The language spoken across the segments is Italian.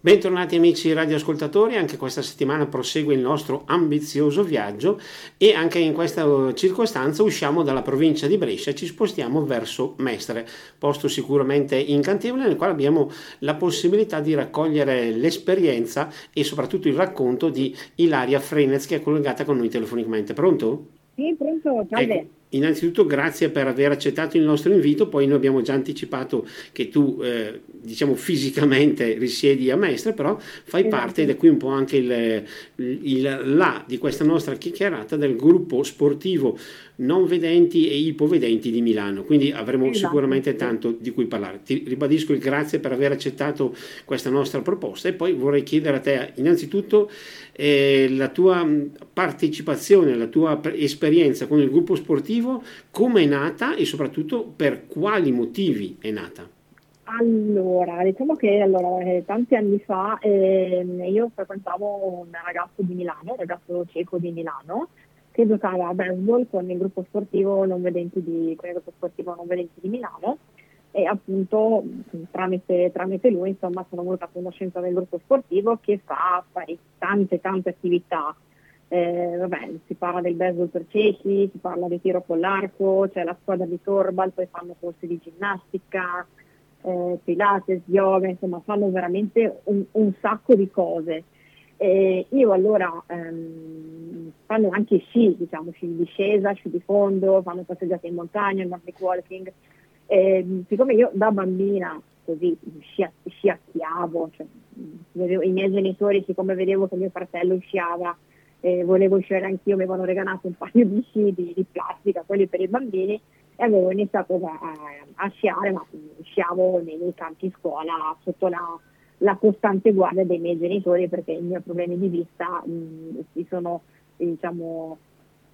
Bentornati amici radioascoltatori, anche questa settimana prosegue il nostro ambizioso viaggio e anche in questa circostanza usciamo dalla provincia di Brescia e ci spostiamo verso Mestre, posto sicuramente incantevole nel quale abbiamo la possibilità di raccogliere l'esperienza e soprattutto il racconto di Ilaria Frenez che è collegata con noi telefonicamente. Pronto? Sì, pronto, salve. Ecco. Innanzitutto grazie per aver accettato il nostro invito, poi noi abbiamo già anticipato che tu eh, diciamo fisicamente risiedi a Mestre, però fai esatto. parte ed è qui un po' anche il, il, là di questa nostra chiacchierata del gruppo sportivo non vedenti e ipovedenti di Milano, quindi avremo esatto. sicuramente tanto di cui parlare. Ti ribadisco il grazie per aver accettato questa nostra proposta e poi vorrei chiedere a te innanzitutto eh, la tua partecipazione, la tua esperienza con il gruppo sportivo, come è nata e soprattutto per quali motivi è nata. Allora, diciamo che allora, eh, tanti anni fa eh, io frequentavo un ragazzo di Milano, un ragazzo cieco di Milano, che giocava a baseball con il gruppo sportivo non vedenti di, sportivo non vedenti di Milano e appunto tramite, tramite, lui insomma sono venuta a conoscenza del gruppo sportivo che fa, fa tante tante attività. Eh, vabbè, si parla del baseball per ciechi, si parla di tiro con l'arco, c'è la squadra di torbal, poi fanno corsi di ginnastica, eh, pilates, yoga, insomma fanno veramente un, un sacco di cose. E io allora ehm, fanno anche sci, diciamo, sci di discesa, sci di fondo, fanno passeggiate in montagna, nordic walking. E, siccome io da bambina così scia, sciacchiavo, cioè, i miei genitori, siccome vedevo che mio fratello sciava, eh, volevo sciare anch'io, mi avevano regalato un paio di sci di, di plastica, quelli per i bambini, e avevo iniziato a, a sciare, ma sciavo nei, campi scuola sotto la la costante guardia dei miei genitori perché i miei problemi di vista mh, si, sono, diciamo,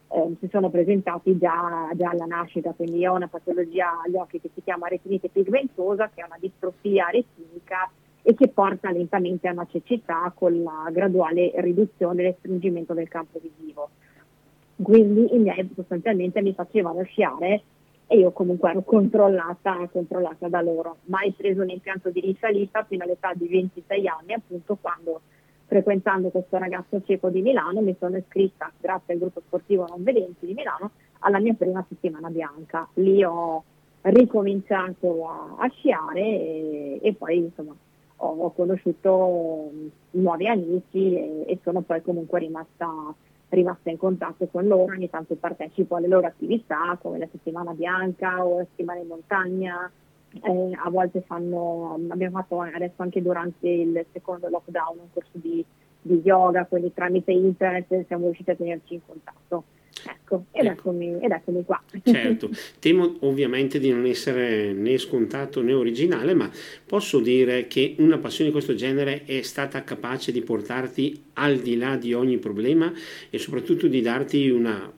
eh, si, sono, presentati già, già, alla nascita, quindi ho una patologia agli occhi che si chiama retinite pigmentosa, che è una distrofia retinica e che porta lentamente a una cecità con la graduale riduzione e restringimento del campo visivo. Quindi i miei sostanzialmente mi facevano sciare e io comunque ero controllata, controllata da loro. Mai preso un impianto di risalita fino all'età di 26 anni, appunto quando frequentando questo ragazzo cieco di Milano mi sono iscritta, grazie al gruppo sportivo non vedenti di Milano, alla mia prima settimana bianca. Lì ho ricominciato a, a sciare e, e, poi insomma ho, ho conosciuto nuovi amici e, e sono poi comunque rimasta rimasta in contatto con loro, ogni tanto partecipo alle loro attività come la settimana bianca o la settimana in montagna, eh, a volte fanno, abbiamo fatto adesso anche durante il secondo lockdown un corso di, di yoga, quindi tramite internet siamo riusciti a tenerci in contatto. Ecco, ed, ecco. Eccomi, ed eccomi qua. Certo, temo ovviamente di non essere né scontato né originale, ma posso dire che una passione di questo genere è stata capace di portarti al di là di ogni problema e soprattutto di darti una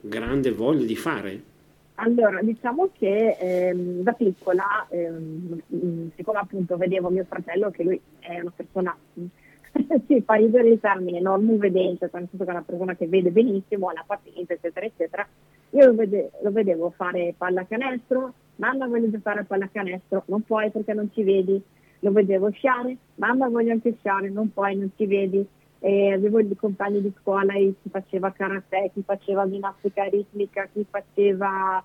grande voglia di fare. Allora, diciamo che ehm, da piccola, ehm, siccome appunto vedevo mio fratello che lui è una persona sì, fa ridere il termine non vedente, nel senso che è una persona che vede benissimo, ha la pazienza, eccetera, eccetera. Io lo, vede, lo vedevo fare pallacanestro, mamma voglio giocare a pallacanestro, non puoi perché non ci vedi. Lo vedevo sciare, mamma voglio anche sciare, non puoi, non ci vedi. E avevo i compagni di scuola, chi faceva karate, chi faceva ginnastica ritmica, chi faceva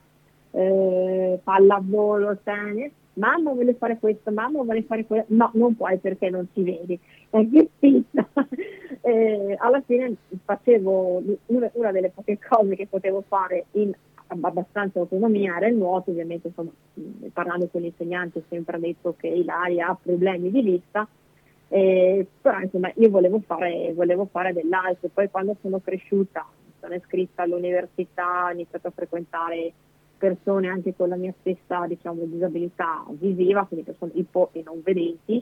eh, pallavolo, tennis mamma vuole fare questo, mamma vuole fare quello, no, non puoi perché non ti vedi, eh, alla fine facevo una, una, delle poche cose che potevo fare in abbastanza autonomia era il nuoto, ovviamente insomma, parlando con l'insegnante ho sempre detto che Ilaria ha problemi di vista, eh, però insomma io volevo fare, volevo fare dell'altro, poi quando sono cresciuta, sono iscritta all'università, ho iniziato a frequentare persone anche con la mia stessa diciamo, disabilità visiva, quindi persone ipo e non vedenti.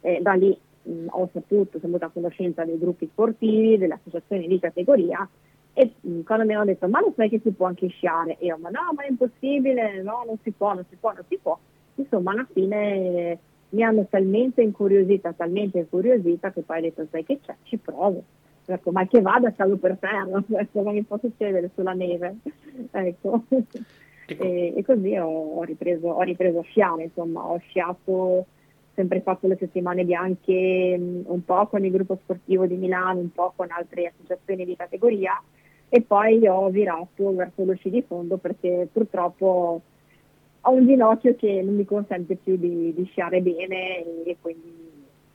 Eh, da lì mh, ho saputo, sono venuta a conoscenza dei gruppi sportivi, delle associazioni di categoria e mh, quando mi hanno detto ma lo sai che si può anche sciare? E io ma no, ma è impossibile, no, non si può, non si può, non si può. Insomma, alla fine eh, mi hanno talmente incuriosita, talmente incuriosita che poi ho detto sai che c'è, ci provo. Ecco, ma che vada caldo per terra, ecco, non mi può succedere sulla neve. ecco. Ecco. E, e, così ho, ho, ripreso, ho, ripreso, sciare, insomma, ho sciato sempre fatto le settimane bianche mh, un po' con il gruppo sportivo di Milano, un po' con altre associazioni di categoria e poi ho virato verso lo sci di fondo perché purtroppo ho un ginocchio che non mi consente più di, di sciare bene e quindi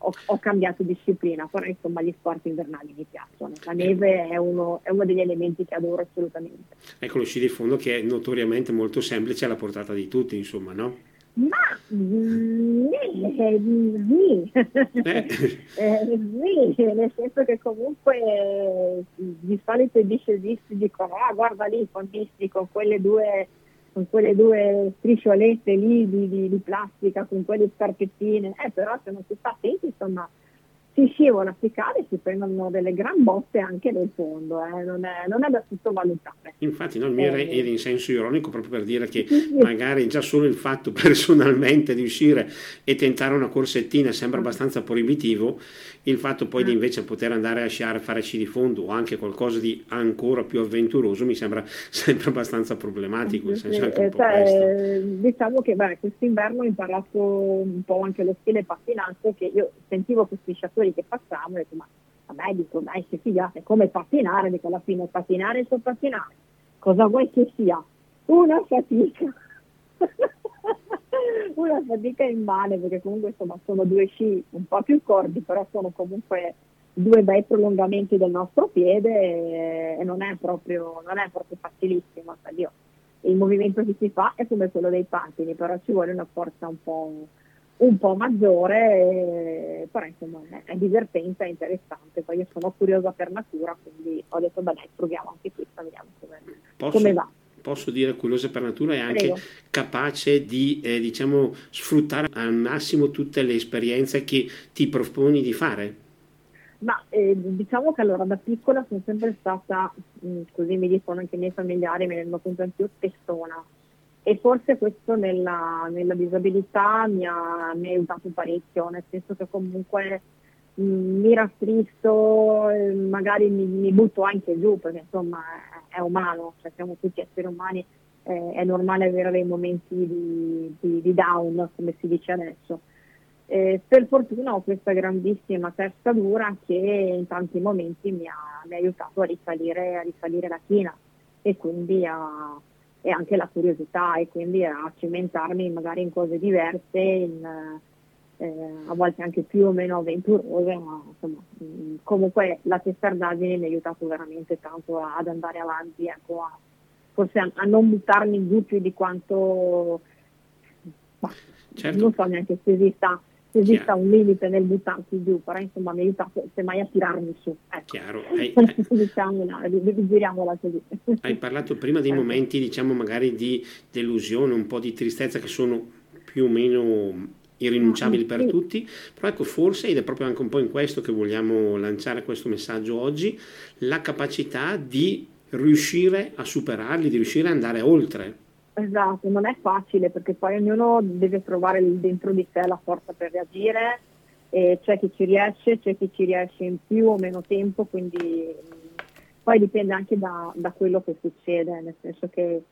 ho, ho, cambiato disciplina, però insomma gli sport invernali mi piacciono. La neve è uno, è uno, degli elementi che adoro assolutamente. Ecco lo sci di fondo che è notoriamente molto semplice alla portata di tutti, insomma, no? Ma mm, eh, sì, eh. eh, sì, nel senso che comunque di solito i discesisti dicono ah guarda lì con con quelle due con quelle due strisciolette lì di, di, di, plastica, con quelle scarpettine, eh, però se non si sta attenti, insomma, si scivola a piccare e si prendono delle gran botte anche nel fondo, eh. non, è, non, è, da sottovalutare. Infatti no, il mio eh, era in senso ironico proprio per dire che magari già solo il fatto personalmente di uscire e tentare una corsettina sembra abbastanza proibitivo, il fatto poi di eh. invece poter andare a sciare, fare sci di fondo o anche qualcosa di ancora più avventuroso mi sembra sempre abbastanza problematico. Sì, eh, cioè, diciamo che beh, quest'inverno ho imparato un po' anche lo stile pattinante che io sentivo questi sciatori giocatori che facciamo, detto, ma vabbè, dico, dai, che figata, è come pattinare, dico, alla fine pattinare e pattinare, cosa vuoi che sia? Una fatica. una fatica immane perché comunque insomma sono due sci un po' più corti però sono comunque due bei prolungamenti del nostro piede e non è proprio, non è proprio facilissimo cioè, il movimento che si fa è come quello dei pattini però ci vuole una forza un po' un po' maggiore, però insomma è, divertente, è interessante, poi io sono curiosa per natura, quindi ho detto beh proviamo anche questa, vediamo come, Posso? come va posso dire curiosa per natura e anche Prego. capace di eh, diciamo, sfruttare al massimo tutte le esperienze che ti proponi di fare? Ma eh, diciamo che allora da piccola sono sempre stata, mh, mm, così mi dicono anche i miei familiari, mi rendo conto anch'io, testona e forse questo nella, nella disabilità mi ha, mi ha, aiutato parecchio, nel senso che comunque mi rastristo, eh, magari mi, mi, butto anche giù perché insomma è, è umano, cioè siamo tutti esseri umani, eh, è normale avere dei momenti di, di, di down come si dice adesso. Eh, per fortuna ho questa grandissima testa dura che in tanti momenti mi ha, mi ha aiutato a risalire, a risalire la china e quindi a e anche la curiosità e quindi a cimentarmi magari in cose diverse, in, eh, a volte anche più o meno avventurose, ma insomma mh, comunque la testardaggine mi ha aiutato veramente tanto ad andare avanti, ecco, a, forse a, a, non buttarmi giù più di quanto, certo. non so neanche se esista esista un limite nel buttarsi giù, però insomma mi ha aiutato semmai a tirarmi su. Ecco. Chiaro. Hai, diciamola, giriamola così. Hai parlato prima dei ecco. momenti, diciamo, magari di delusione, un po' di tristezza che sono più o meno irrinunciabili per sì. tutti, però ecco forse, ed è proprio anche un po' in questo che vogliamo lanciare questo messaggio oggi, la capacità di riuscire a superarli, di riuscire ad andare oltre. Esatto, non è facile perché poi ognuno deve trovare dentro di sé la forza per reagire, e c'è chi ci riesce, c'è chi ci riesce in più o meno tempo, quindi poi dipende anche da, da quello che succede, nel senso che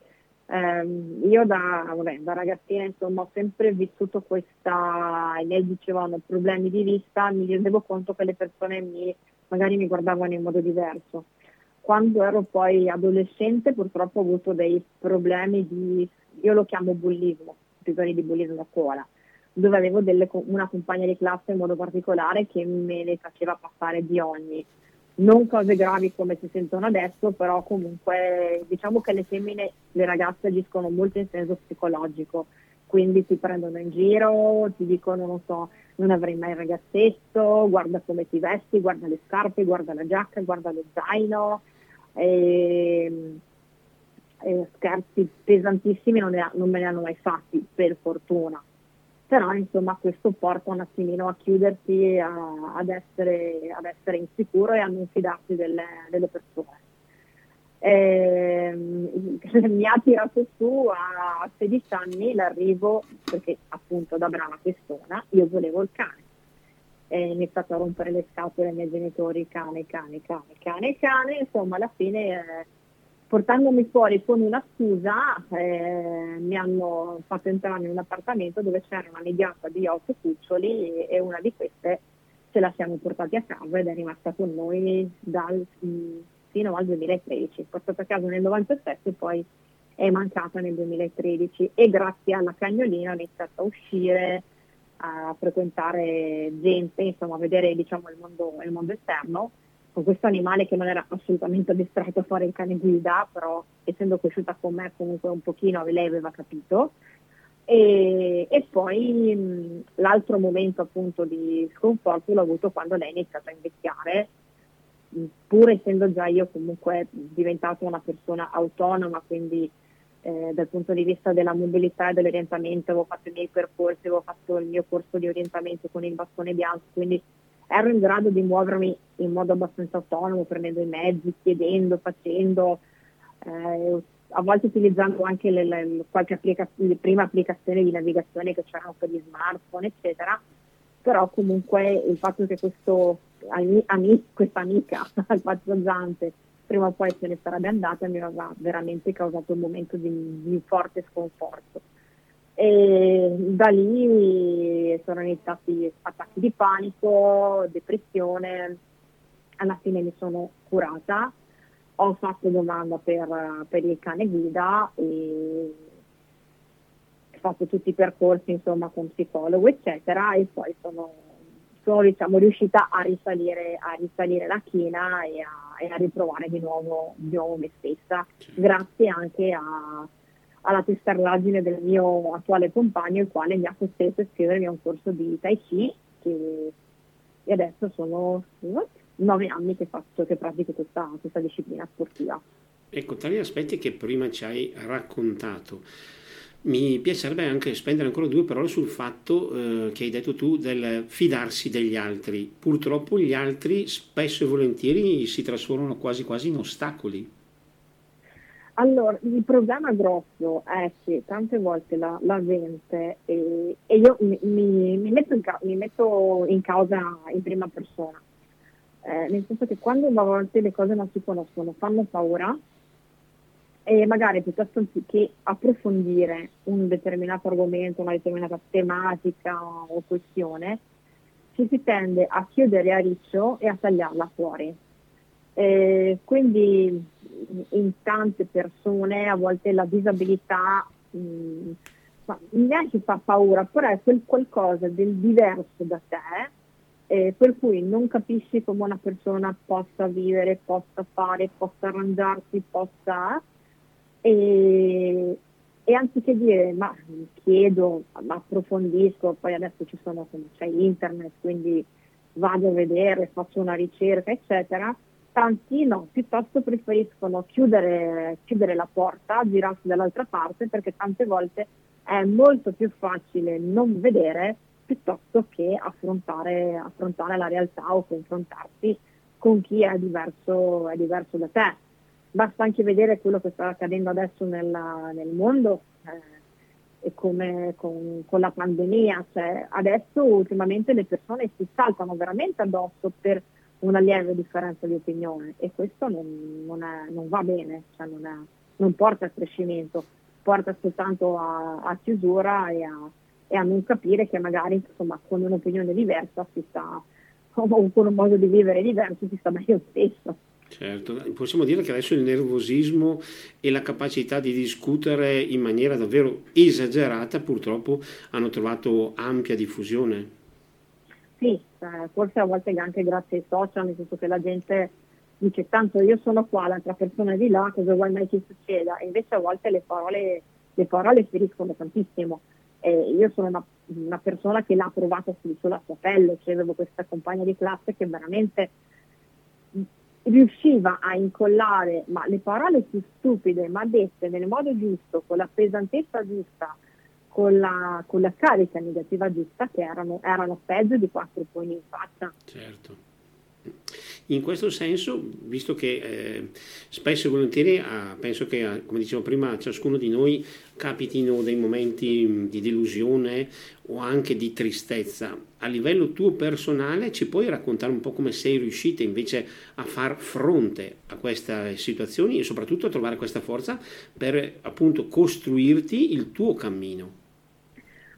ehm, io da, vabbè, da, ragazzina insomma, ho sempre vissuto questa, i miei dicevano problemi di vista, mi rendevo conto che le persone mi, magari mi guardavano in modo diverso quando ero poi adolescente purtroppo ho avuto dei problemi di, io lo chiamo bullismo, episodi di bullismo da scuola, dove avevo delle, una compagna di classe in modo particolare che me ne faceva passare di ogni. Non cose gravi come si sentono adesso, però comunque diciamo che le femmine, le ragazze agiscono molto in senso psicologico, quindi ti prendono in giro, ti dicono non so, non avrai mai ragazzetto, guarda come ti vesti, guarda le scarpe, guarda la giacca, guarda lo zaino, e, e scherzi pesantissimi non, ha, non, me ne hanno mai fatti, per fortuna. Però insomma questo porta un attimino a chiudersi, a, ad, essere, ad, essere, insicuro e a non fidarsi delle, delle persone. E, mi ha tirato su a 16 anni l'arrivo, perché appunto da brava persona io volevo il cane. E ho iniziato a rompere le scatole ai miei genitori, cane, cane, cane, cane, cane, insomma alla fine eh, portandomi fuori con una scusa eh, mi hanno fatto entrare in un appartamento dove c'era una nidiata di otto cuccioli e, una di queste ce la siamo portati a casa ed è rimasta con noi dal, fino al 2013. Portata a casa nel 97 e poi è mancata nel 2013 e grazie alla cagnolina ho iniziato a uscire, a frequentare gente, insomma a vedere diciamo, il, mondo, il mondo esterno con questo animale che non era assolutamente addestrato a fare il cane guida, però essendo cresciuta con me comunque un pochino lei aveva capito. E, e poi mh, l'altro momento appunto di sconforto l'ho avuto quando lei è iniziata a invecchiare, pur essendo già io comunque diventata una persona autonoma, quindi eh, dal punto di vista della mobilità e dell'orientamento avevo fatto i miei percorsi, avevo fatto il mio corso di orientamento con il bastone bianco, quindi ero in grado di muovermi in modo abbastanza autonomo, prendendo i mezzi, chiedendo, facendo, eh, a volte utilizzando anche le, le, qualche applica- le prime applicazioni di navigazione che c'erano per gli smartphone, eccetera. Però comunque il fatto che questo, ami, questa amica alpacciaggiante prima o poi se ne sarebbe andata mi aveva veramente causato un momento di, di forte sconforto. E da lì sono iniziati attacchi di panico, depressione, alla fine mi sono curata, ho fatto domanda per, per il cane guida e ho fatto tutti i percorsi insomma con psicologo eccetera e poi sono, sono diciamo, riuscita a risalire, a risalire la china e a, e a ritrovare di nuovo, di nuovo me stessa, grazie anche a alla testardaggine del mio attuale compagno, il quale mi ha costretto a iscrivermi a un corso di Tai Chi, che e adesso sono nove anni che, faccio, che pratico questa, questa disciplina sportiva. Ecco, tali aspetti che prima ci hai raccontato. Mi piacerebbe anche spendere ancora due parole sul fatto eh, che hai detto tu del fidarsi degli altri. Purtroppo gli altri spesso e volentieri si trasformano quasi quasi in ostacoli. Allora, il problema grosso è che tante volte la, la gente, e, e io mi, mi, mi, metto ca- mi, metto in causa in prima persona, eh, nel senso che quando a volte le cose non si conoscono, fanno paura e magari piuttosto che approfondire un determinato argomento, una determinata tematica o questione, ci si tende a chiudere a riccio e a tagliarla fuori. Eh, quindi in tante persone a volte la disabilità mh, mm, neanche fa paura, però è quel qualcosa del diverso da te, eh, per cui non capisci come una persona possa vivere, possa fare, possa arrangiarsi, possa... E, e anziché dire ma chiedo, ma approfondisco, poi adesso ci sono, c'è internet, quindi vado a vedere, faccio una ricerca, eccetera, tanti no, piuttosto preferiscono chiudere, chiudere la porta, girarsi dall'altra parte perché tante volte è molto più facile non vedere piuttosto che affrontare, affrontare la realtà o confrontarsi con chi è diverso, è diverso da te. Basta anche vedere quello che sta accadendo adesso nella, nel mondo eh, e come con, con, la pandemia. Cioè, adesso ultimamente le persone si saltano veramente addosso per una lieve differenza di opinione e questo non, non, è, non va bene, cioè non, è, non, porta a crescimento, porta soltanto a, a chiusura e a, e a, non capire che magari insomma, con un'opinione diversa si sta, o con un modo di vivere diverso si sta meglio stesso. Certo, possiamo dire che adesso il nervosismo e la capacità di discutere in maniera davvero esagerata purtroppo hanno trovato ampia diffusione. Sì, eh, forse a volte anche grazie ai social, nel senso che la gente dice tanto io sono qua, l'altra persona è di là, cosa vuoi mai che succeda? E invece a volte le parole, le parole feriscono tantissimo. Eh, io sono una, una, persona che l'ha provata su, sulla sua pelle, cioè avevo questa compagna di classe che veramente riusciva a incollare ma le parole più stupide, ma dette nel modo giusto, con la pesantezza giusta, con la, con la carica negativa giusta che erano, erano peggio di quattro pugni in faccia. Certo. In questo senso, visto che eh, spesso e volentieri, ah, penso che, ah, come dicevo prima, a ciascuno di noi capitino dei momenti di delusione o anche di tristezza. A livello tuo personale ci puoi raccontare un po' come sei riuscita invece a far fronte a queste situazioni e soprattutto a trovare questa forza per appunto costruirti il tuo cammino?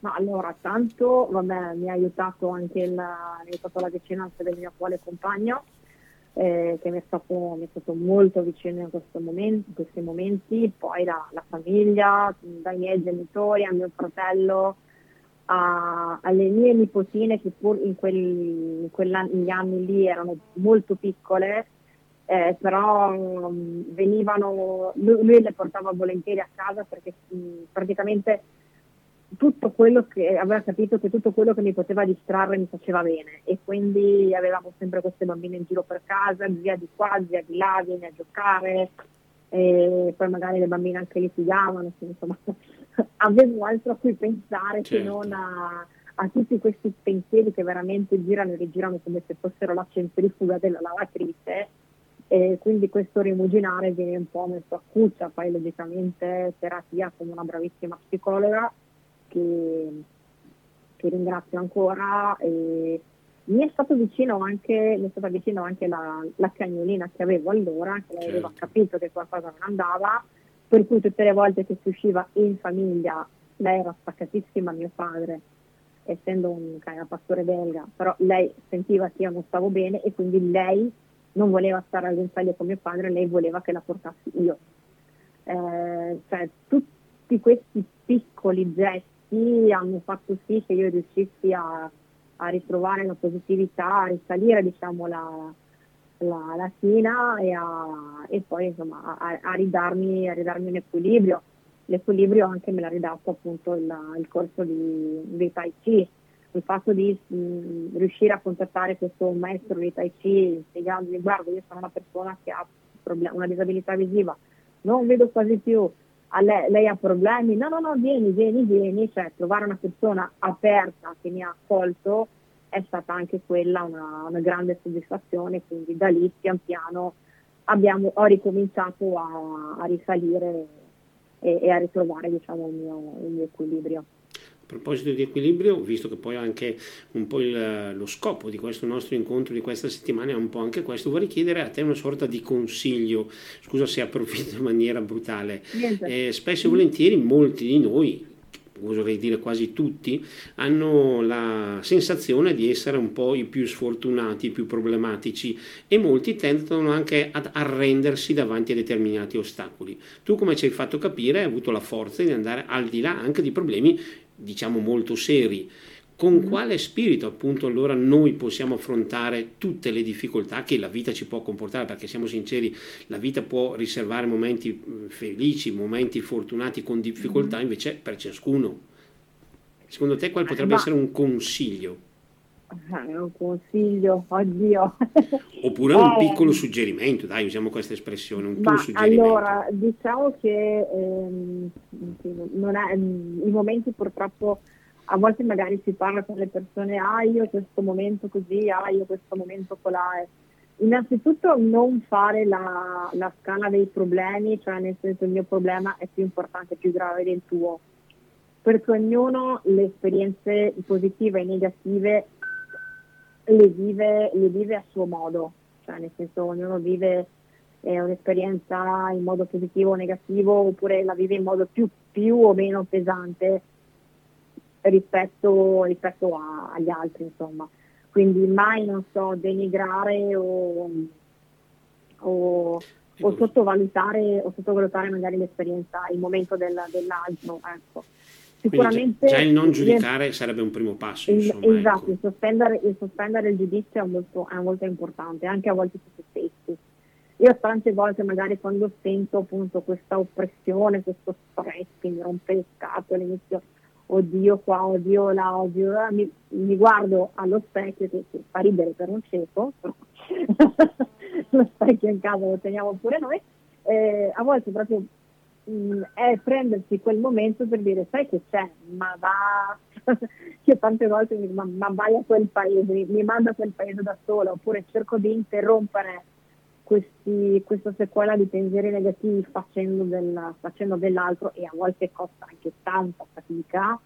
Ma allora, tanto vabbè, mi ha aiutato anche il, mi ha aiutato la vicinanza del mio attuale compagno, eh, che mi è, stato, mi è, stato, molto vicino in, momento, in questi momenti, poi la, la, famiglia, dai miei genitori, a mio fratello, a, alle mie nipotine che pur in, negli anni lì erano molto piccole, eh, però um, venivano, lui, lui, le portava volentieri a casa perché mh, praticamente tutto quello che aveva capito che tutto quello che mi poteva distrarre mi faceva bene. E quindi avevamo sempre queste bambine in giro per casa, via di qua, via di là, vieni a giocare. E poi magari le bambine anche litigavano, insomma. Avevo altro a cui pensare certo. che non a, a, tutti questi pensieri che veramente girano e rigirano come se fossero la centrifuga della lavatrice. E quindi questo rimuginare viene un po' messo a cuccia, poi logicamente terapia come una bravissima psicologa che, che ringrazio ancora. E mi è stato vicino anche, mi è stata vicino anche la, la cagnolina che avevo allora, che certo. aveva capito che qualcosa non andava, per cui tutte le volte che si usciva in famiglia lei era staccatissima mio padre, essendo un cane pastore belga, però lei sentiva che io non stavo bene e quindi lei non voleva stare al guinzaglio con mio padre, lei voleva che la portassi io. Eh, cioè, tutti questi piccoli gesti sì, hanno fatto sì che io riuscissi a, a ritrovare la positività, a risalire diciamo, la, la, la china e, a, e poi insomma, a, a, ridarmi, a ridarmi un equilibrio. L'equilibrio anche me l'ha ridato appunto il, il corso di, di Tai Chi, il fatto di mh, riuscire a contattare questo maestro di Tai Chi spiegandogli guarda io sono una persona che ha una disabilità visiva, non vedo quasi più, lei, lei, ha problemi, no, no, no, vieni, vieni, vieni, cioè trovare una persona aperta che mi ha accolto è stata anche quella una, una grande soddisfazione, quindi da lì pian piano abbiamo, ho ricominciato a, a risalire e, e, a ritrovare diciamo, il, mio, il mio equilibrio. A proposito di equilibrio, visto che poi anche un po' il, lo scopo di questo nostro incontro di questa settimana è un po' anche questo, vorrei chiedere a te una sorta di consiglio, scusa se approfitto in maniera brutale. Eh, spesso e volentieri molti di noi, oserei dire quasi tutti, hanno la sensazione di essere un po' i più sfortunati, i più problematici e molti tendono anche ad arrendersi davanti a determinati ostacoli. Tu come ci hai fatto capire hai avuto la forza di andare al di là anche di problemi diciamo molto seri. Con mm. quale spirito appunto allora noi possiamo affrontare tutte le difficoltà che la vita ci può comportare? Perché siamo sinceri, la vita può riservare momenti mm, felici, momenti fortunati con difficoltà, mm. invece per ciascuno. Secondo te quale potrebbe Ma... essere un consiglio? Eh, un consiglio, oddio. Oppure un eh, piccolo suggerimento, dai, usiamo questa espressione, un tuo suggerimento. Allora, diciamo che ehm, è, i momenti purtroppo a volte magari si parla con le persone, ah io questo momento così, ah io questo momento colà. Innanzitutto non fare la, la scala dei problemi, cioè nel senso il mio problema è più importante, più grave del tuo perché ognuno le esperienze positive e negative le vive, le vive a suo modo, cioè nel senso ognuno vive eh, un'esperienza in modo positivo o negativo oppure la vive in modo più, più o meno pesante rispetto, rispetto a, agli altri, insomma. Quindi mai, non so, denigrare o, o, o sottovalutare, o sottovalutare magari l'esperienza, il momento del, dell'altro, ecco sicuramente già, già, il non giudicare sarebbe un primo passo. Insomma, ecco. esatto, ecco. il, sospendere, il, sospendere, il giudizio è molto, è molto, importante, anche a volte su se stessi. Io tante volte magari quando sento appunto questa oppressione, questo stress che mi rompe le scatole, inizio oddio qua, oddio là, oddio là, mi, mi guardo allo specchio che, che, fa ridere per un cieco, lo specchio in casa lo teniamo pure noi, eh, a volte proprio mh, mm, è prendersi quel momento per dire sai che c'è, ma va, io tante volte mi dico ma, ma vai a quel paese, mi, mi manda a quel paese da sola, oppure cerco di interrompere questi, questa sequela di pensieri negativi facendo, del, facendo, dell'altro e a volte costa anche tanta fatica,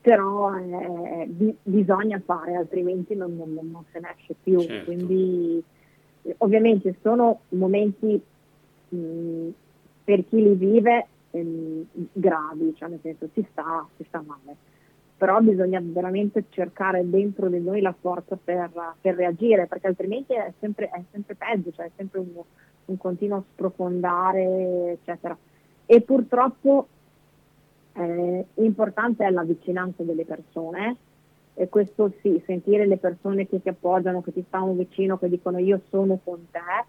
però eh, bi- bisogna fare, altrimenti non, non, non, se ne esce più. Certo. Quindi ovviamente sono momenti mh, per chi li vive ehm, gravi, cioè nel senso si sta, si sta male però bisogna veramente cercare dentro di noi la forza per, per reagire, perché altrimenti è sempre, è sempre peggio, cioè è sempre un, un, continuo sprofondare, eccetera. E purtroppo eh, importante è la vicinanza delle persone, e questo sì, sentire le persone che ti appoggiano, che ti stanno vicino, che dicono io sono con te,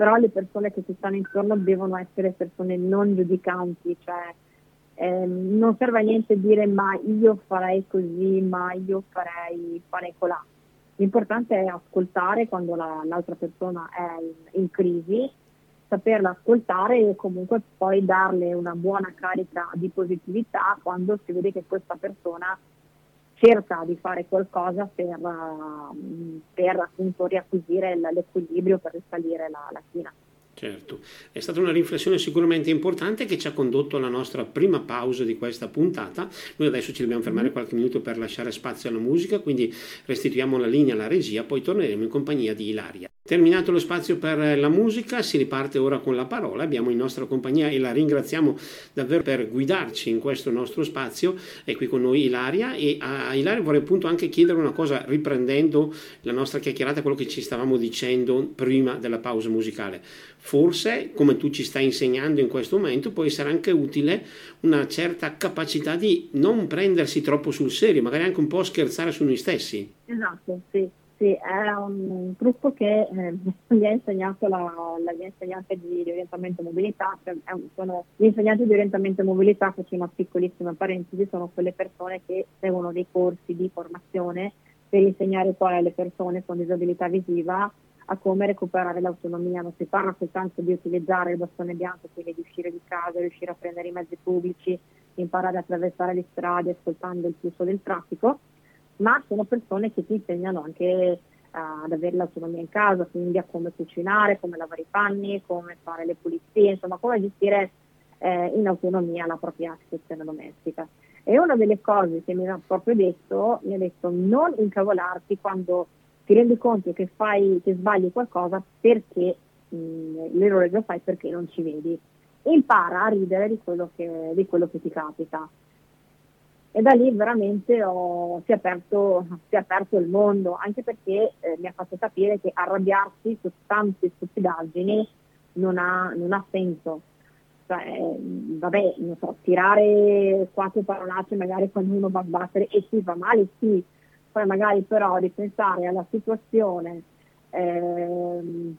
però le persone che ti stanno intorno devono essere persone non giudicanti, cioè eh, non serve a niente dire ma io farei così, ma io farei, farei colà. L'importante è ascoltare quando la, l'altra persona è in, in, crisi, saperla ascoltare e comunque poi darle una buona carica di positività quando si vede che questa persona cerca di fare qualcosa per, per appunto riacquisire l'equilibrio, per risalire la, la china. Certo, è stata una riflessione sicuramente importante che ci ha condotto alla nostra prima pausa di questa puntata. Noi adesso ci dobbiamo fermare mm-hmm. qualche minuto per lasciare spazio alla musica, quindi restituiamo la linea alla regia, poi torneremo in compagnia di Ilaria. Terminato lo spazio per la musica, si riparte ora con la parola. Abbiamo in nostra compagnia e la ringraziamo davvero per guidarci in questo nostro spazio. È qui con noi Ilaria e a Ilaria vorrei appunto anche chiedere una cosa riprendendo la nostra chiacchierata, quello che ci stavamo dicendo prima della pausa musicale. Forse, come tu ci stai insegnando in questo momento, può essere anche utile una certa capacità di non prendersi troppo sul serio, magari anche un po' scherzare su noi stessi. Esatto, sì sì, è un trucco che eh, mi ha insegnato la, la, mia insegnante di, di orientamento e mobilità, cioè, sono, gli insegnanti di orientamento e mobilità, faccio una piccolissima parentesi, sono quelle persone che seguono dei corsi di formazione per insegnare poi alle persone con disabilità visiva a come recuperare l'autonomia. Non si parla soltanto di utilizzare il bastone bianco, quindi di uscire di casa, riuscire a prendere i mezzi pubblici, imparare a attraversare le strade ascoltando il flusso del traffico, ma sono persone che ti insegnano anche uh, ad avere l'autonomia in casa, quindi a come cucinare, come lavare i panni, come fare le pulizie, insomma come gestire eh, in autonomia la propria situazione domestica. E una delle cose che mi ha proprio detto, mi ha detto non incavolarti quando ti rendi conto che, fai, che sbagli qualcosa perché mh, l'errore lo fai perché non ci vedi. Impara a ridere di quello che, di quello che ti capita e da lì veramente ho, si, è aperto, si, è aperto, il mondo, anche perché eh, mi ha fatto capire che arrabbiarsi su tante stupidaggini non ha, non ha senso. Cioè, vabbè, non so, tirare quattro parolacce magari quando uno va a battere e si fa male, sì, poi magari però ripensare alla situazione, ehm,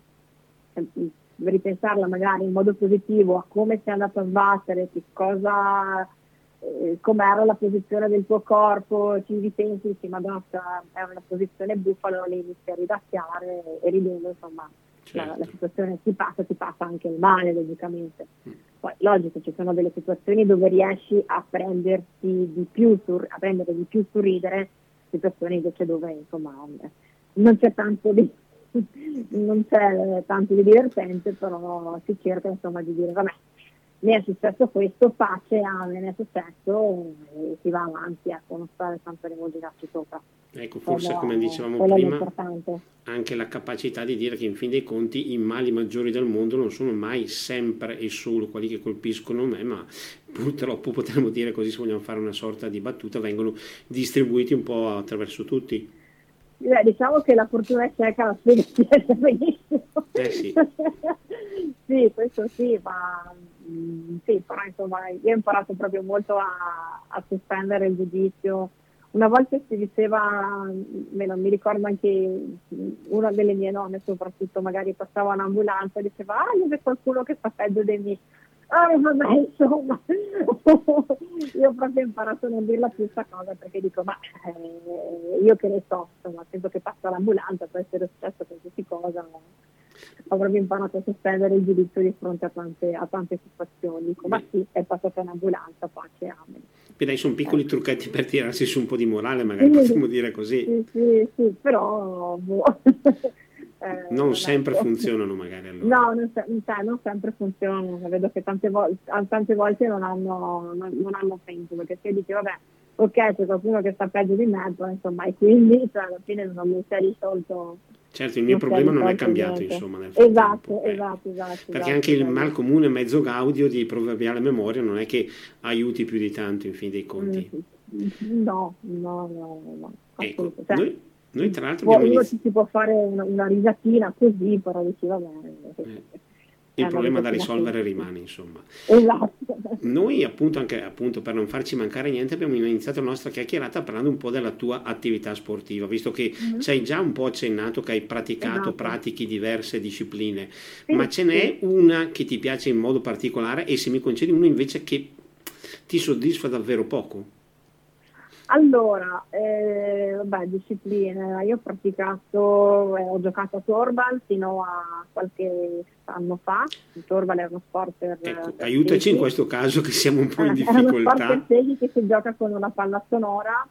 ripensarla magari in modo positivo a come sei andato a sbattere, che cosa eh, com'era la posizione del tuo corpo, ci ripensi, dici madonna è una posizione bufalo, lì inizi a ridacchiare e ridendo insomma certo. la, la, certo. situazione ti passa, ti passa anche il male logicamente. Mm. Poi logico ci sono delle situazioni dove riesci a prenderti di più, sur, a prendere di più sul ridere, situazioni invece dove insomma non c'è tanto di non c'è tanto di divertente, però si cerca insomma di dire vabbè mi è successo questo, pace, me ne è successo e si va avanti, ecco, non stare sempre a rivolgersi sopra. Ecco, forse come dicevamo prima, anche la capacità di dire che in fin dei conti i mali maggiori del mondo non sono mai sempre e solo quelli che colpiscono me, ma purtroppo potremmo dire così se vogliamo fare una sorta di battuta, vengono distribuiti un po' attraverso tutti. Beh, diciamo che la fortuna è cieca, la spiegazione è benissimo. Eh sì. sì, questo sì, ma sì, però insomma io ho imparato proprio molto a, a sospendere il giudizio. Una volta si diceva, meno, mi ricordo anche una delle mie nonne soprattutto, magari passava un'ambulanza e diceva ah, vedo qualcuno che sta peggio di me. Ah, vabbè, insomma, io proprio ho imparato a non dirla più questa cosa perché dico, ma eh, io che ne so, insomma, sento che passa l'ambulanza, può essere successo qualsiasi cosa. No? Avrebbe imparato a sospendere il giudizio di fronte a tante, a tante situazioni. Dico, ma sì, è passata un'ambulanza, pace, amen. Beh, dai, sono piccoli trucchetti per tirarsi su un po' di morale, magari sì, possiamo dire così. Sì, sì, sì però... Boh. eh, non sempre ecco. funzionano magari allora. No, non, cioè, non, sempre funzionano, vedo che tante, vol- tante volte non hanno, non, non hanno senso, perché se dici vabbè, ok, c'è qualcuno che sta peggio di me, insomma, e quindi cioè, alla fine non mi si è risolto Certo, il mio problema non è cambiato, niente. insomma, nel esatto, eh. esatto, esatto, Perché esatto, anche il mal comune mezzo gaudio di proverbiale memoria non è che aiuti più di tanto, in fin dei conti. Mm, no, no, no, no. Ecco, cioè, noi, noi, tra l'altro abbiamo iniziato... si può fare una, una risatina così, però dici va bene. Il problema da risolvere rimane, insomma. Esatto. Noi, appunto, anche appunto, per non farci mancare niente, abbiamo iniziato la nostra chiacchierata parlando un po' della tua attività sportiva, visto che mm-hmm. ci hai già un po' accennato che hai praticato, esatto. pratichi diverse discipline, sì, ma ce n'è sì. una che ti piace in modo particolare e se mi concedi una invece che ti soddisfa davvero poco? Allora, eh, vabbè, discipline. Io ho praticato, eh, ho giocato a Torbal fino a qualche anno fa. Il Torbal è uno sport per... Ecco, per aiutaci in questo caso che siamo un po' in difficoltà. È uno sport per che si gioca con una palla sonora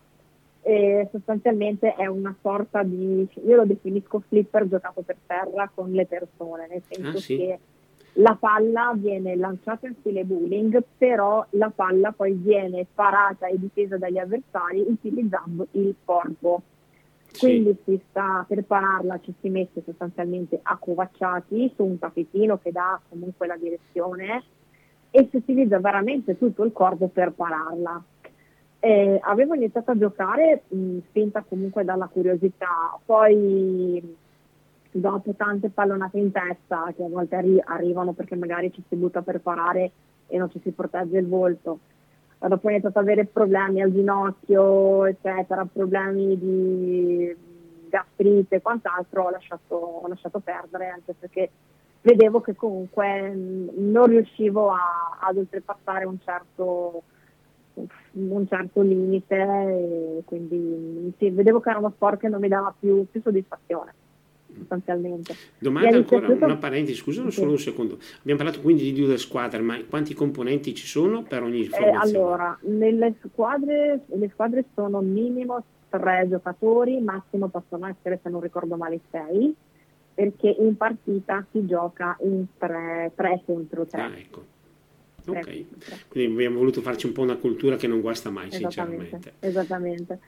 e sostanzialmente è una sorta di... Io lo definisco flipper giocato per terra con le persone, nel senso ah, sì? che la palla viene lanciata in stile bowling, però la palla poi viene parata e difesa dagli avversari utilizzando il corpo. Sì. Quindi si sta per pararla, ci si mette sostanzialmente accovacciati su un tappetino che dà comunque la direzione e si utilizza veramente tutto il corpo per pararla. Eh, avevo iniziato a giocare mh, spinta comunque dalla curiosità, poi dopo tante pallonate in testa che a volte arri- arrivano perché magari ci si butta per parare e non ci si protegge il volto. Dopo ho iniziato ad avere problemi al ginocchio, eccetera, problemi di gastrite e quant'altro, ho lasciato, ho lasciato perdere anche perché vedevo che comunque non riuscivo a, ad oltrepassare un certo, un certo limite quindi sì, vedevo che era uno sport che non mi dava più, più soddisfazione sostanzialmente. Domanda ancora, una parentesi, scusa sì. solo un secondo. Abbiamo parlato quindi di due squadre, ma quanti componenti ci sono per ogni eh, allora, nelle squadre, le squadre sono minimo tre giocatori, massimo possono essere, se non ricordo male, sei, perché in partita si gioca in tre, tre contro tre. Ah, ecco. Ok, quindi abbiamo voluto farci un po' una cultura che non guasta mai, esattamente, sinceramente. Esattamente.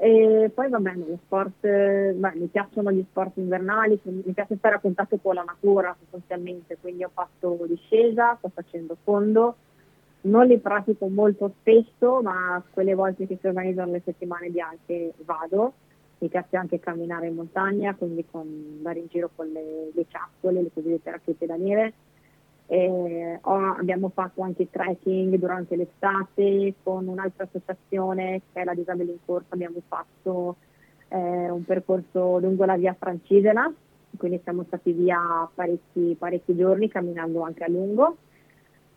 E poi va bene, lo sport, beh, mi piacciono gli sport invernali, mi piace stare a contatto con la natura sostanzialmente, quindi ho fatto discesa, sto facendo fondo, non li pratico molto spesso, ma quelle volte che si organizzano le settimane bianche vado, mi piace anche camminare in montagna, quindi con, andare in giro con le, le ciaccole, le cosiddette racchette da neve, eh, abbiamo fatto anche trekking durante l'estate con un'altra associazione che è la Disabili in Corsa, abbiamo fatto eh, un percorso lungo la via Francigena, quindi siamo stati via parecchi, parecchi giorni camminando anche a lungo.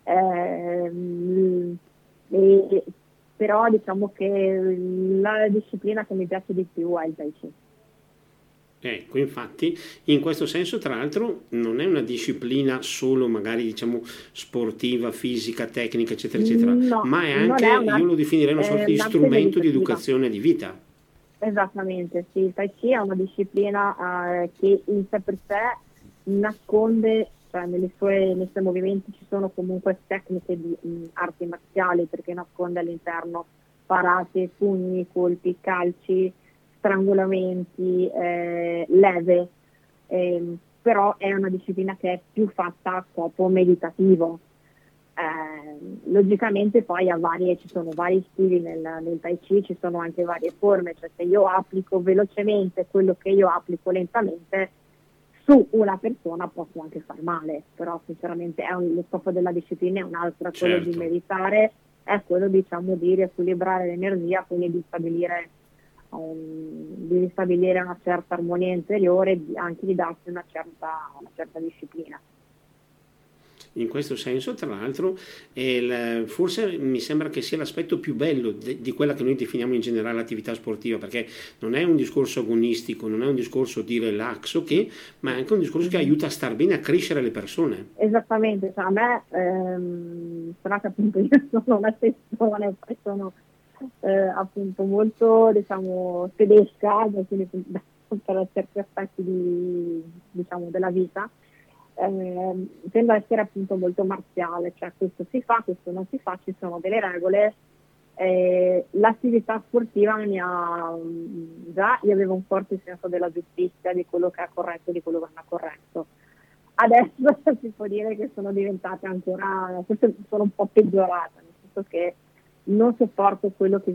Eh, e, però diciamo che la disciplina che mi piace di più è il Tai Chi. Ecco, infatti, in questo senso, tra l'altro, non è una disciplina solo magari diciamo sportiva, fisica, tecnica, eccetera, eccetera, no, ma è anche, è una, io lo definirei una sorta di strumento di educazione di vita. Esattamente, sì, il Tai Chi è una disciplina eh, che in sé per sé nasconde, cioè sue, nei suoi movimenti ci sono comunque tecniche di mh, arti marziali perché nasconde all'interno parate, pugni, colpi, calci, strangolamenti, eh, leve, eh, però è una disciplina che è più fatta a scopo meditativo. Eh, logicamente poi varie, ci sono vari stili nel, nel, Tai Chi, ci sono anche varie forme, cioè se io applico velocemente quello che io applico lentamente, su una persona posso anche far male, però sinceramente un, lo scopo della disciplina è un altro, certo. quello di certo. meditare, è quello diciamo di riequilibrare l'energia, quindi di stabilire um, di ristabilire una certa armonia interiore e anche di darsi una certa, una certa disciplina. in questo senso, tra l'altro, il, forse mi sembra che sia l'aspetto più bello de, di quella che noi definiamo in generale l'attività sportiva, perché non è un discorso agonistico, non è un discorso di relax, okay, ma è anche un discorso che aiuta a star bene, a crescere le persone. Esattamente, cioè a me, ehm, sarà che appunto io sono una persona, sono eh, appunto molto diciamo tedesca, quindi per certi aspetti di, diciamo, della vita, eh, ad essere appunto molto marziale, cioè questo si fa, questo non si fa, ci sono delle regole. Eh, l'attività sportiva mi ha già io avevo un forte senso della giustizia, di quello che è corretto e di quello che non è corretto. Adesso si può dire che sono diventate ancora, forse sono un po' peggiorata, nel senso che non sopporto quello che,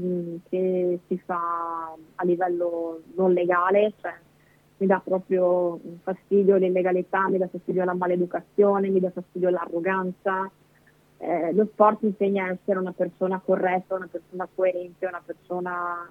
che, si fa a livello non legale, cioè mi dà proprio fastidio l'illegalità, mi dà fastidio la maleducazione, mi dà fastidio l'arroganza. Eh, lo sport insegna a essere una persona corretta, una persona coerente, una persona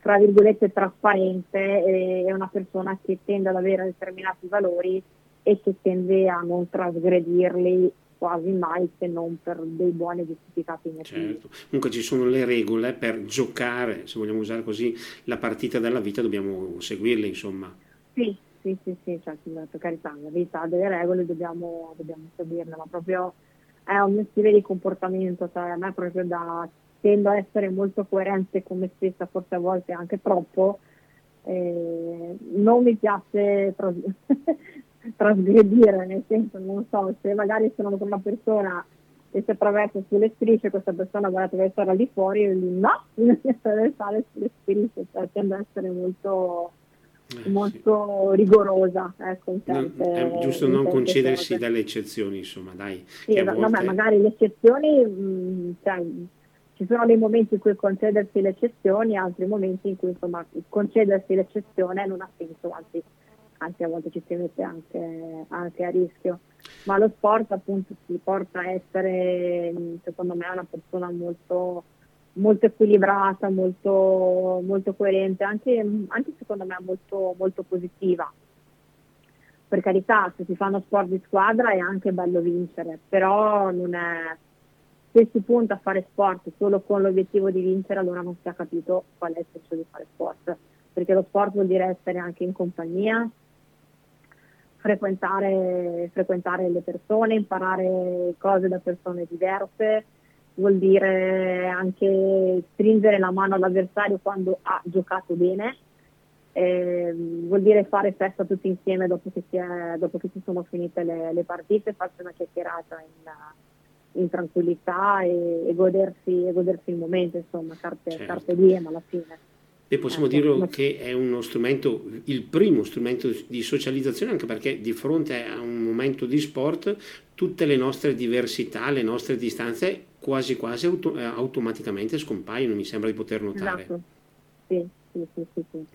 tra virgolette trasparente e una persona che tende ad avere determinati valori e che tende a non trasgredirli quasi mai se non per dei buoni giustificati motivi. Certo. Comunque ci sono le regole per giocare, se vogliamo usare così, la partita della vita, dobbiamo seguirle insomma. Sì, sì, sì, sì, cioè, per carità, la vita ha delle regole, dobbiamo, dobbiamo seguirle, ma proprio è un mio stile di comportamento, cioè a me proprio da tendo a essere molto coerente con me stessa, forse a volte anche troppo, eh, non mi piace trasgredire, nel senso, non so, se magari sono con una persona che si attraversa sulle strisce, questa persona vuole attraversare al di fuori, io dico no, non si attraversare sulle strisce, cioè tende ad essere molto, eh, molto sì. rigorosa. Ecco, non, è giusto non concedersi dalle eccezioni, insomma, dai. Sì, volte... vabbè, magari le eccezioni, mh, mm, cioè, ci sono dei momenti in cui concedersi le eccezioni, altri momenti in cui insomma concedersi l'eccezione non ha senso, anzi anzi a volte ci si mette anche, anche, a rischio. Ma lo sport appunto si porta a essere, secondo me, una persona molto, molto equilibrata, molto, molto coerente, anche, anche, secondo me molto, molto positiva. Per carità, se si fa uno sport di squadra è anche bello vincere, però è, se si punta a fare sport solo con l'obiettivo di vincere, allora non si è capito qual è il senso di fare sport, perché lo sport vuol dire essere anche in compagnia, frequentare, frequentare le persone, imparare cose da persone diverse, vuol dire anche stringere la mano all'avversario quando ha giocato bene, eh, vuol dire fare festa tutti insieme dopo che si, è, dopo che si sono finite le, le, partite, farsi una chiacchierata in, in tranquillità e, e, godersi, e, godersi, il momento, insomma, carte, certo. carte diem alla fine e possiamo ecco, dire che è uno strumento, il primo strumento di socializzazione, anche perché di fronte a un momento di sport tutte le nostre diversità, le nostre distanze quasi quasi auto, eh, automaticamente scompaiono, mi sembra di poter notare. Esatto, sì, sì, sì. sì, sì.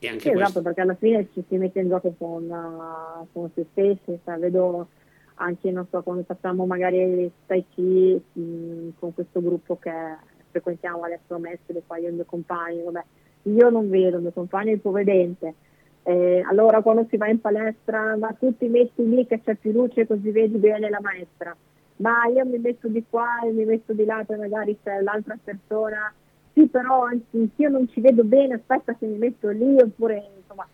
E anche sì, esatto, perché alla fine ci si mette in gioco con, uh, con se stessi, cioè, vedo anche, non so, quando facciamo magari Tai Chi con questo gruppo che frequentiamo adesso a Mestre, qua io e i miei compagni, vabbè, io non vedo, mio compagno è ipovedente. Eh, allora quando si va in palestra, ma tu ti metti lì che c'è più luce così vedi bene la maestra. Ma io mi metto di qua e mi metto di là e magari c'è l'altra persona. Sì, però anzi, io non ci vedo bene, aspetta che mi metto lì, oppure insomma,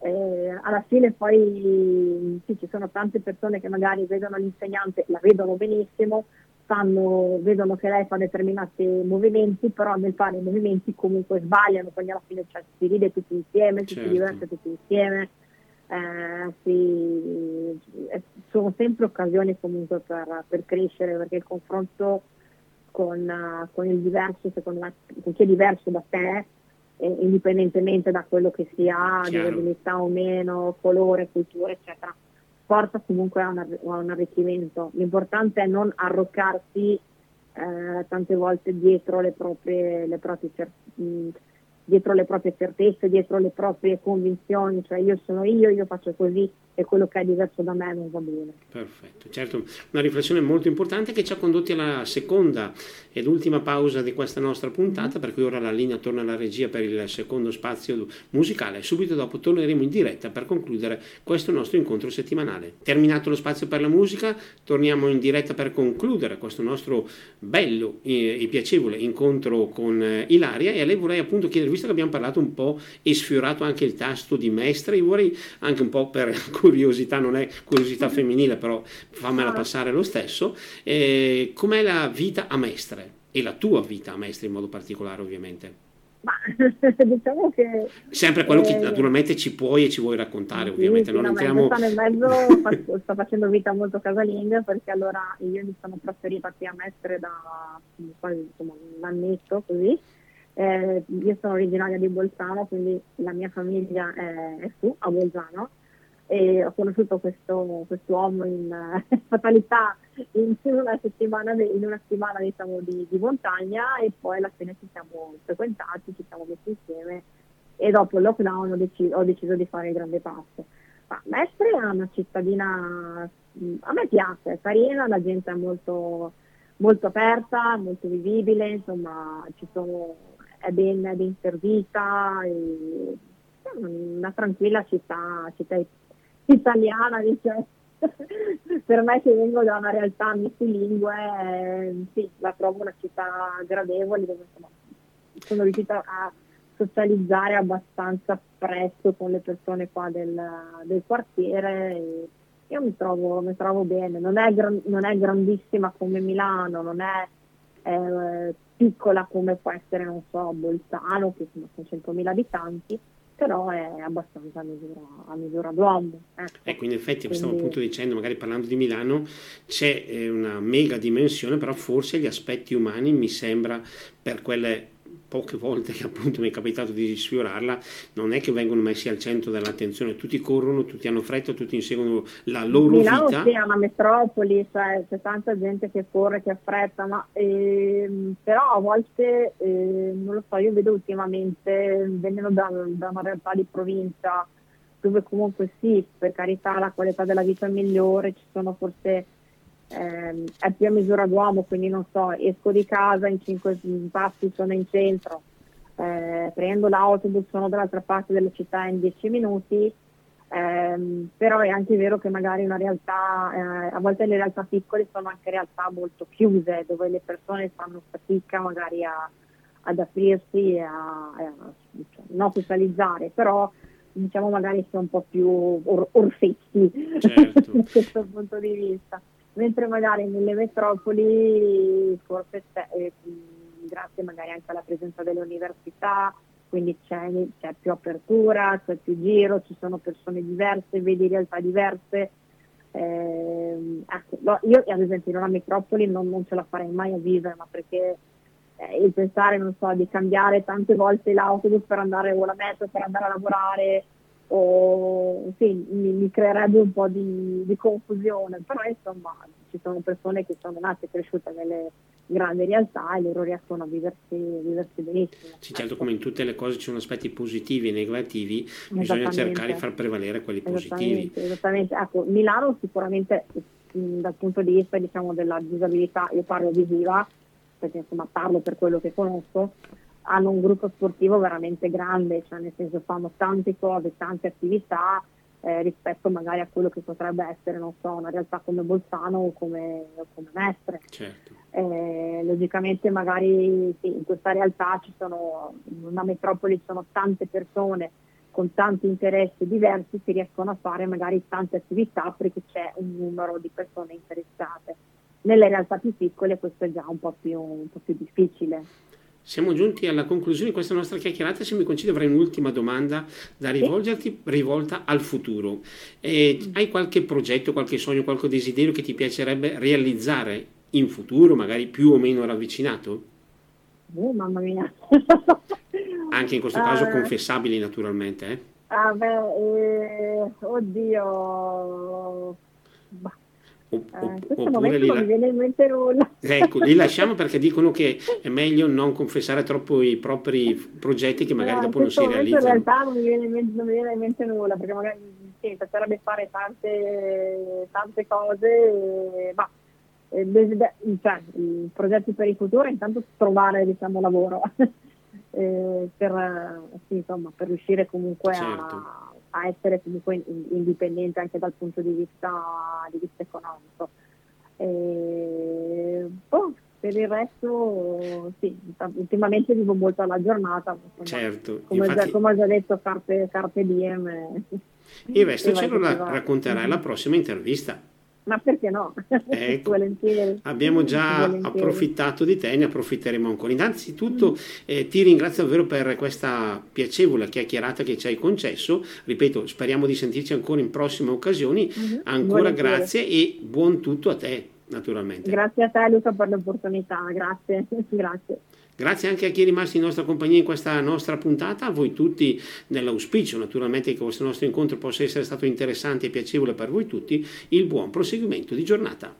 eh, alla fine poi sì, ci sono tante persone che magari vedono l'insegnante, la vedono benissimo, fanno, vedono che lei fa determinati movimenti, però nel fare i movimenti comunque sbagliano, quindi alla fine cioè, si ride tutti insieme, certo. si diverte tutti insieme. Eh, si, eh, sono sempre occasioni comunque per, per, crescere perché il confronto con, uh, con il diverso, secondo me, con chi è diverso da te, eh, indipendentemente da quello che sia, disabilità o meno, colore, cultura, eccetera, porta comunque a un, a un arricchimento. L'importante è non arroccarsi eh, tante volte dietro le proprie, le proprie cer- dietro le proprie certezze, dietro le proprie convinzioni, cioè io sono io, io faccio così e quello che è diverso da me non va bene. Perfetto, certo, una riflessione molto importante che ci ha condotti alla seconda ed ultima pausa di questa nostra puntata, per cui ora la linea torna alla regia per il secondo spazio musicale. Subito dopo torneremo in diretta per concludere questo nostro incontro settimanale. Terminato lo spazio per la musica, torniamo in diretta per concludere questo nostro bello e piacevole incontro con eh, Ilaria e a lei vorrei appunto chiedere, visto che abbiamo parlato un po' e sfiorato anche il tasto di Mestre, vorrei anche un po' per curiosità, non è curiosità femminile, però fammela passare lo stesso, eh, com'è la vita a Mestre? e la tua vita a Mestre in modo particolare ovviamente. Ma diciamo che... Sempre quello che eh, naturalmente ci puoi e ci vuoi raccontare, sì, ovviamente. non entriamo... nel mezzo sto facendo vita molto casalinga perché allora io mi sono trasferita qui a Mestre da quasi insomma, un annetto così. Eh, io sono originaria di Bolzano, quindi la mia famiglia è, è su a Bolzano e ho conosciuto questo uomo in fatalità in una settimana, in una settimana diciamo, di, di, montagna e poi alla fine ci siamo frequentati, ci siamo messi insieme e dopo il lockdown ho, dec- ho deciso di fare il grande passo. Ma Mestre è una cittadina, a me piace, è carina, la gente è molto, molto aperta, molto vivibile, insomma sono, è, ben, è ben servita, è una tranquilla città, città italiana, diciamo. per me che vengo da una realtà multilingue, eh, sì, la trovo una città gradevole dove insomma, sono riuscita a socializzare abbastanza presto con le persone qua del, del quartiere. E io mi trovo, mi trovo bene, non è, gran, non è, grandissima come Milano, non è eh, piccola come può essere, non so, Bolzano, che sono 100.000 abitanti, però è abbastanza a misura, a misura d'uomo. Ecco. ecco, in effetti Quindi... stavo appunto dicendo, magari parlando di Milano, c'è eh, una mega dimensione, però forse gli aspetti umani mi sembra per quelle poche volte che appunto mi è capitato di sfiorarla, non è che vengono messi al centro dell'attenzione, tutti corrono, tutti hanno fretta, tutti inseguono la loro Milano vita. Sì, è una metropoli, cioè, c'è tanta gente che corre, che affretta, ma ehm, però a volte, eh, non lo so, io vedo ultimamente, venendo da, da una realtà di provincia, dove comunque sì, per carità la qualità della vita è migliore, ci sono forse eh, è più a misura d'uomo, quindi non so, esco di casa, in cinque passi sono in centro, eh, prendo l'autobus, sono dall'altra parte della città in dieci minuti, ehm, però è anche vero che magari una realtà, eh, a volte le realtà piccole sono anche realtà molto chiuse, dove le persone fanno fatica magari a, ad aprirsi e a, a cioè, non socializzare, però diciamo magari si è un po' più or- orfetti certo. da questo punto di vista mentre magari nelle metropoli forse eh, grazie magari anche alla presenza delle università, quindi c'è, c'è, più apertura, c'è più giro, ci sono persone diverse, vedi realtà diverse. Eh, ecco, no, io ad esempio in una metropoli non, non, ce la farei mai a vivere, ma perché eh, il pensare, non so, di cambiare tante volte l'autobus per andare o la metro per andare a lavorare, o sì, mi, mi, creerebbe un po' di, di, confusione, però insomma ci sono persone che sono nate e cresciute nelle grandi realtà e loro riescono a viversi, viversi benissimo. Sì, certo, come in tutte le cose ci sono aspetti positivi e negativi, bisogna cercare di far prevalere quelli positivi. Esattamente, ecco, Milano sicuramente dal punto di vista diciamo, della disabilità, io parlo visiva, perché insomma parlo per quello che conosco, hanno un gruppo sportivo veramente grande, cioè nel senso fanno tante cose, tante attività eh, rispetto magari a quello che potrebbe essere, non so, una realtà come Bolzano o come, come Mestre. Certo. Eh, logicamente magari sì, in questa realtà ci sono, in una metropoli ci sono tante persone con tanti interessi diversi, si riescono a fare magari tante attività perché c'è un numero di persone interessate. Nelle realtà più piccole questo è già un po' più, un po più difficile. Siamo giunti alla conclusione di questa nostra chiacchierata. Se mi concedi, avrei un'ultima domanda da rivolgerti, rivolta al futuro. Eh, hai qualche progetto, qualche sogno, qualche desiderio che ti piacerebbe realizzare in futuro, magari più o meno ravvicinato? Oh, mamma mia. Anche in questo caso uh, confessabili, naturalmente. Eh? Ah, beh, eh, oddio. Bah O, eh, in questo momento li, non mi viene in mente nulla. Ecco, li lasciamo perché dicono che è meglio non confessare troppo i propri progetti che magari eh, dopo non si realizzano. In realtà non mi, viene in mente, non mi viene in mente nulla perché magari sì, piacerebbe fare tante, tante cose, ma eh, cioè, i progetti per il futuro è intanto trovare diciamo, lavoro eh, per, sì, insomma, per riuscire comunque certo. a a essere comunque indipendente anche dal punto di vista, di vista economico. E, boh, per il resto, sì, ultimamente vivo molto alla giornata. Certo. Come, Infatti, già, come ho già detto, carpe, carpe diem. Il resto ce lo racconterai alla prossima intervista ma perché no? Ecco, abbiamo già volentieri. approfittato di te, ne approfitteremo ancora. Innanzitutto eh, ti ringrazio davvero per questa piacevole chiacchierata che ci hai concesso, ripeto, speriamo di sentirci ancora in prossime occasioni, mm-hmm. ancora volentieri. grazie e buon tutto a te naturalmente. Grazie a te Luca per l'opportunità, grazie, grazie. Grazie anche a chi è rimasto in nostra compagnia in questa nostra puntata, a voi tutti nell'auspicio naturalmente che questo nostro incontro possa essere stato interessante e piacevole per voi tutti, il buon proseguimento di giornata.